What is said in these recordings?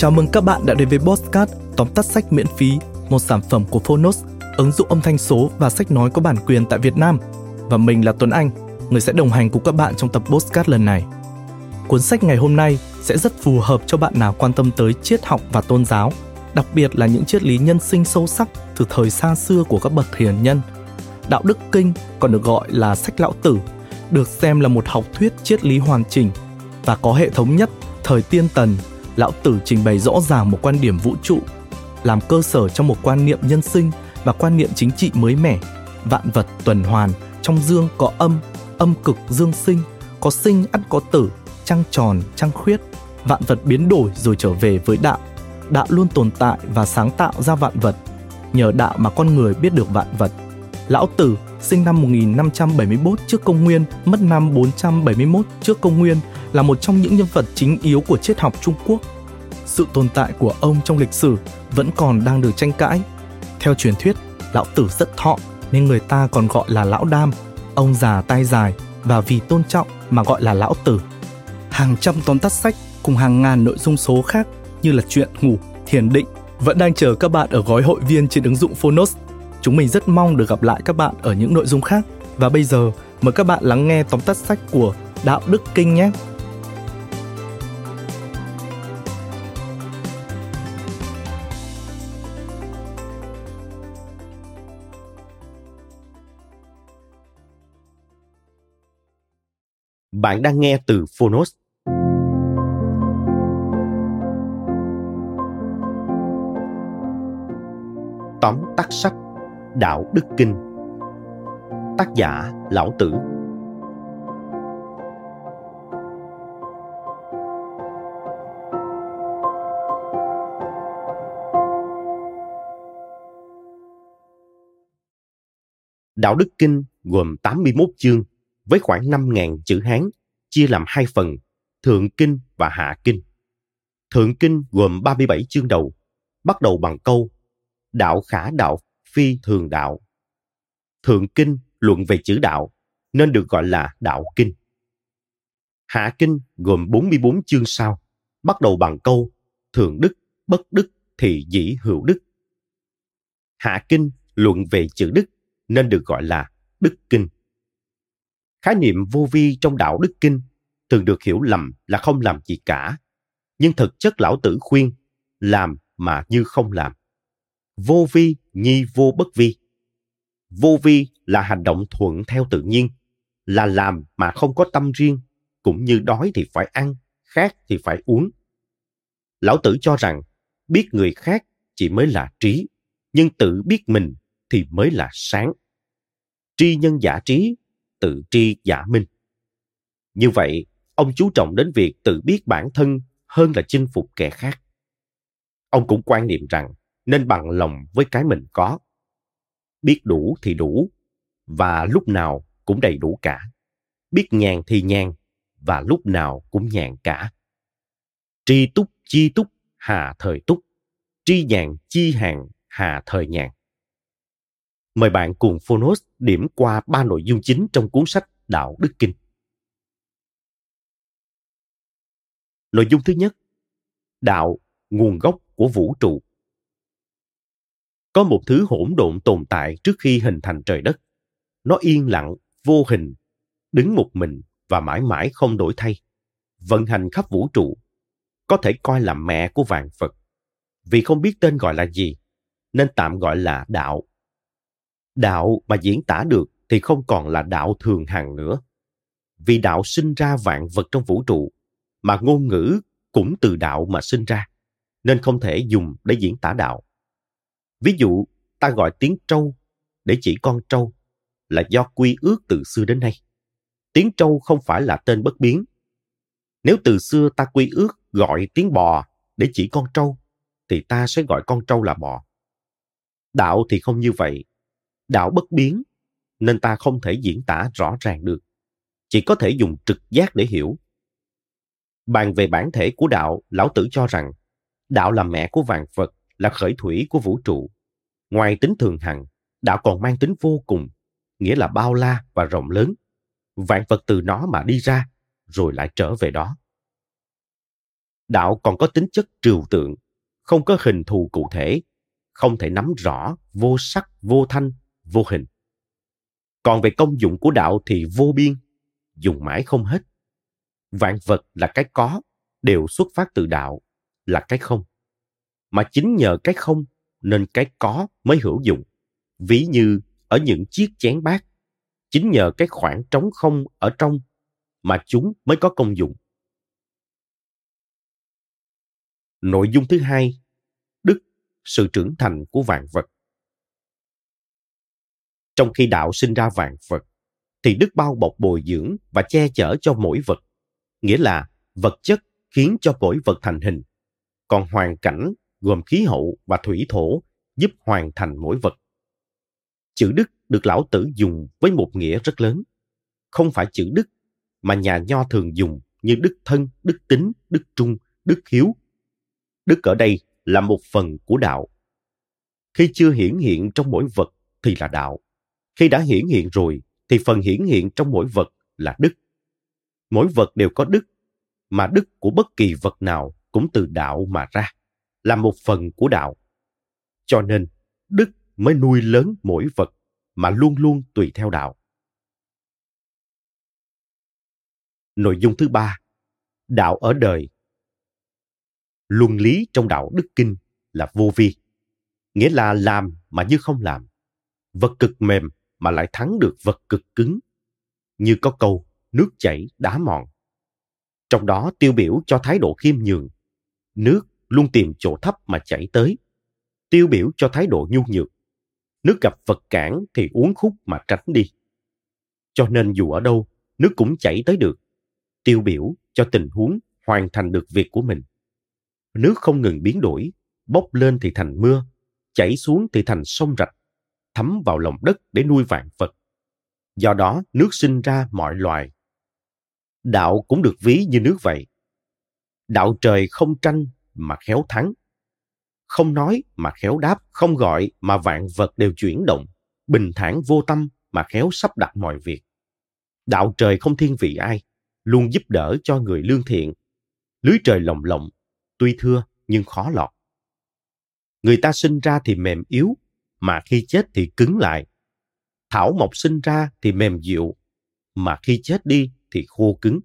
Chào mừng các bạn đã đến với Postcard tóm tắt sách miễn phí, một sản phẩm của Phonos, ứng dụng âm thanh số và sách nói có bản quyền tại Việt Nam. Và mình là Tuấn Anh, người sẽ đồng hành cùng các bạn trong tập Postcard lần này. Cuốn sách ngày hôm nay sẽ rất phù hợp cho bạn nào quan tâm tới triết học và tôn giáo, đặc biệt là những triết lý nhân sinh sâu sắc từ thời xa xưa của các bậc hiền nhân. Đạo đức kinh còn được gọi là sách lão tử, được xem là một học thuyết triết lý hoàn chỉnh và có hệ thống nhất thời tiên tần lão tử trình bày rõ ràng một quan điểm vũ trụ, làm cơ sở cho một quan niệm nhân sinh và quan niệm chính trị mới mẻ. Vạn vật tuần hoàn, trong dương có âm âm cực dương sinh, có sinh ắt có tử, trăng tròn, trăng khuyết. Vạn vật biến đổi rồi trở về với đạo. Đạo luôn tồn tại và sáng tạo ra vạn vật. Nhờ đạo mà con người biết được vạn vật. Lão tử sinh năm 1571 trước công nguyên, mất năm 471 trước công nguyên là một trong những nhân vật chính yếu của triết học Trung Quốc. Sự tồn tại của ông trong lịch sử vẫn còn đang được tranh cãi. Theo truyền thuyết, lão tử rất thọ nên người ta còn gọi là lão đam, ông già tay dài và vì tôn trọng mà gọi là lão tử. Hàng trăm tóm tắt sách cùng hàng ngàn nội dung số khác như là chuyện ngủ, thiền định vẫn đang chờ các bạn ở gói hội viên trên ứng dụng Phonos. Chúng mình rất mong được gặp lại các bạn ở những nội dung khác. Và bây giờ, mời các bạn lắng nghe tóm tắt sách của Đạo Đức Kinh nhé. Bạn đang nghe từ Phonos. Tóm tắt sách, Đạo Đức Kinh. Tác giả, Lão Tử. Đạo Đức Kinh gồm 81 chương với khoảng 5.000 chữ Hán, chia làm hai phần, Thượng Kinh và Hạ Kinh. Thượng Kinh gồm 37 chương đầu, bắt đầu bằng câu Đạo khả đạo phi thường đạo. Thượng Kinh luận về chữ đạo, nên được gọi là Đạo Kinh. Hạ Kinh gồm 44 chương sau, bắt đầu bằng câu Thượng Đức, Bất Đức thì dĩ hữu đức. Hạ Kinh luận về chữ Đức, nên được gọi là Đức Kinh. Khái niệm vô vi trong đạo đức kinh thường được hiểu lầm là không làm gì cả. Nhưng thực chất lão tử khuyên làm mà như không làm. Vô vi nhi vô bất vi. Vô vi là hành động thuận theo tự nhiên, là làm mà không có tâm riêng, cũng như đói thì phải ăn, khát thì phải uống. Lão tử cho rằng biết người khác chỉ mới là trí, nhưng tự biết mình thì mới là sáng. Tri nhân giả trí tự tri giả minh. Như vậy, ông chú trọng đến việc tự biết bản thân hơn là chinh phục kẻ khác. Ông cũng quan niệm rằng nên bằng lòng với cái mình có. Biết đủ thì đủ, và lúc nào cũng đầy đủ cả. Biết nhàn thì nhàn, và lúc nào cũng nhàn cả. Tri túc chi túc, hà thời túc. Tri nhàn chi hàng, hà thời nhàn. Mời bạn cùng Phonos điểm qua ba nội dung chính trong cuốn sách Đạo Đức Kinh. Nội dung thứ nhất, đạo, nguồn gốc của vũ trụ. Có một thứ hỗn độn tồn tại trước khi hình thành trời đất. Nó yên lặng, vô hình, đứng một mình và mãi mãi không đổi thay. Vận hành khắp vũ trụ, có thể coi là mẹ của vạn vật. Vì không biết tên gọi là gì, nên tạm gọi là đạo đạo mà diễn tả được thì không còn là đạo thường hằng nữa. Vì đạo sinh ra vạn vật trong vũ trụ, mà ngôn ngữ cũng từ đạo mà sinh ra, nên không thể dùng để diễn tả đạo. Ví dụ, ta gọi tiếng trâu để chỉ con trâu là do quy ước từ xưa đến nay. Tiếng trâu không phải là tên bất biến. Nếu từ xưa ta quy ước gọi tiếng bò để chỉ con trâu, thì ta sẽ gọi con trâu là bò. Đạo thì không như vậy, đạo bất biến, nên ta không thể diễn tả rõ ràng được. Chỉ có thể dùng trực giác để hiểu. Bàn về bản thể của đạo, lão tử cho rằng, đạo là mẹ của vạn vật, là khởi thủy của vũ trụ. Ngoài tính thường hằng, đạo còn mang tính vô cùng, nghĩa là bao la và rộng lớn. Vạn vật từ nó mà đi ra, rồi lại trở về đó. Đạo còn có tính chất trừu tượng, không có hình thù cụ thể, không thể nắm rõ vô sắc, vô thanh vô hình. Còn về công dụng của đạo thì vô biên, dùng mãi không hết. Vạn vật là cái có, đều xuất phát từ đạo, là cái không. Mà chính nhờ cái không nên cái có mới hữu dụng. Ví như ở những chiếc chén bát, chính nhờ cái khoảng trống không ở trong mà chúng mới có công dụng. Nội dung thứ hai, đức sự trưởng thành của vạn vật trong khi đạo sinh ra vạn vật, thì đức bao bọc bồi dưỡng và che chở cho mỗi vật, nghĩa là vật chất khiến cho mỗi vật thành hình. Còn hoàn cảnh gồm khí hậu và thủy thổ giúp hoàn thành mỗi vật. Chữ đức được lão tử dùng với một nghĩa rất lớn. Không phải chữ đức mà nhà nho thường dùng như đức thân, đức tính, đức trung, đức hiếu. Đức ở đây là một phần của đạo. Khi chưa hiển hiện trong mỗi vật thì là đạo khi đã hiển hiện rồi, thì phần hiển hiện trong mỗi vật là đức. Mỗi vật đều có đức, mà đức của bất kỳ vật nào cũng từ đạo mà ra, là một phần của đạo. Cho nên, đức mới nuôi lớn mỗi vật mà luôn luôn tùy theo đạo. Nội dung thứ ba, đạo ở đời. Luân lý trong đạo đức kinh là vô vi, nghĩa là làm mà như không làm, vật cực mềm mà lại thắng được vật cực cứng, như có câu, nước chảy đá mòn. Trong đó tiêu biểu cho thái độ khiêm nhường, nước luôn tìm chỗ thấp mà chảy tới. Tiêu biểu cho thái độ nhu nhược, nước gặp vật cản thì uống khúc mà tránh đi. Cho nên dù ở đâu, nước cũng chảy tới được, tiêu biểu cho tình huống hoàn thành được việc của mình. Nước không ngừng biến đổi, bốc lên thì thành mưa, chảy xuống thì thành sông rạch thấm vào lòng đất để nuôi vạn vật. Do đó, nước sinh ra mọi loài. Đạo cũng được ví như nước vậy. Đạo trời không tranh mà khéo thắng. Không nói mà khéo đáp, không gọi mà vạn vật đều chuyển động, bình thản vô tâm mà khéo sắp đặt mọi việc. Đạo trời không thiên vị ai, luôn giúp đỡ cho người lương thiện. Lưới trời lồng lộng, tuy thưa nhưng khó lọt. Người ta sinh ra thì mềm yếu mà khi chết thì cứng lại. Thảo mộc sinh ra thì mềm dịu, mà khi chết đi thì khô cứng.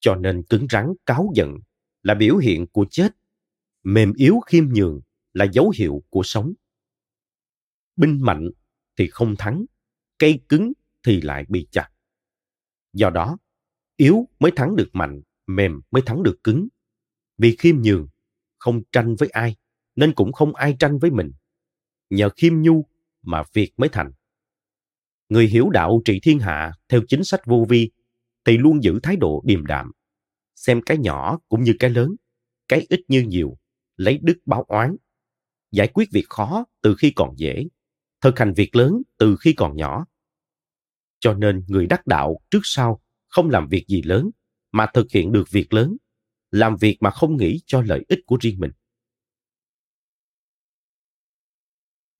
Cho nên cứng rắn cáo giận là biểu hiện của chết. Mềm yếu, khiêm nhường là dấu hiệu của sống. Binh mạnh thì không thắng cây cứng thì lại bị chặt. Do đó, yếu mới thắng được mạnh, mềm mới thắng được cứng. Vì khiêm nhường, không tranh với ai, nên cũng không ai tranh với mình nhờ khiêm nhu mà việc mới thành. Người hiểu đạo trị thiên hạ theo chính sách vô vi, thì luôn giữ thái độ điềm đạm, xem cái nhỏ cũng như cái lớn, cái ít như nhiều, lấy đức báo oán. Giải quyết việc khó từ khi còn dễ, thực hành việc lớn từ khi còn nhỏ. Cho nên người đắc đạo trước sau không làm việc gì lớn, mà thực hiện được việc lớn, làm việc mà không nghĩ cho lợi ích của riêng mình.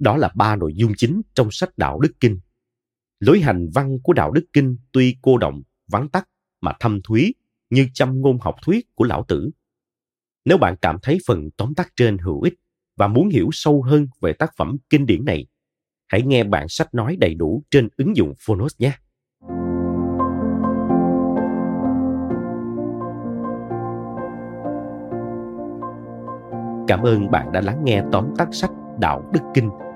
Đó là ba nội dung chính trong sách đạo đức kinh. Lối hành văn của đạo đức kinh tuy cô động vắn tắt mà thâm thúy như châm ngôn học thuyết của lão tử. Nếu bạn cảm thấy phần tóm tắt trên hữu ích và muốn hiểu sâu hơn về tác phẩm kinh điển này, hãy nghe bản sách nói đầy đủ trên ứng dụng Phonos nhé. Cảm ơn bạn đã lắng nghe tóm tắt sách Đạo Đức Kinh